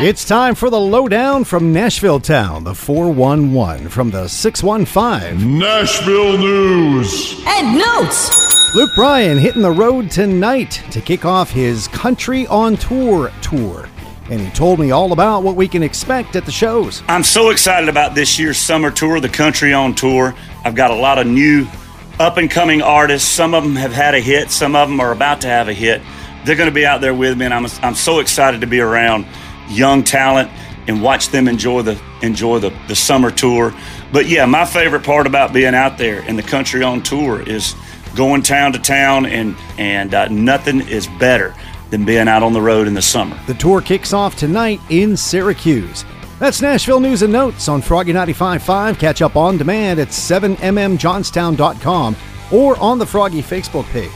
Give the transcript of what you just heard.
It's time for the lowdown from Nashville Town, the 411 from the 615. Nashville News. And notes. Luke Bryan hitting the road tonight to kick off his Country on Tour tour. And he told me all about what we can expect at the shows. I'm so excited about this year's summer tour, the Country on Tour. I've got a lot of new up and coming artists. Some of them have had a hit, some of them are about to have a hit. They're going to be out there with me, and I'm, I'm so excited to be around young talent and watch them enjoy the enjoy the, the summer tour. But yeah, my favorite part about being out there in the country on tour is going town to town, and and uh, nothing is better than being out on the road in the summer. The tour kicks off tonight in Syracuse. That's Nashville News and Notes on Froggy 95.5. Catch up on demand at 7mmjohnstown.com or on the Froggy Facebook page.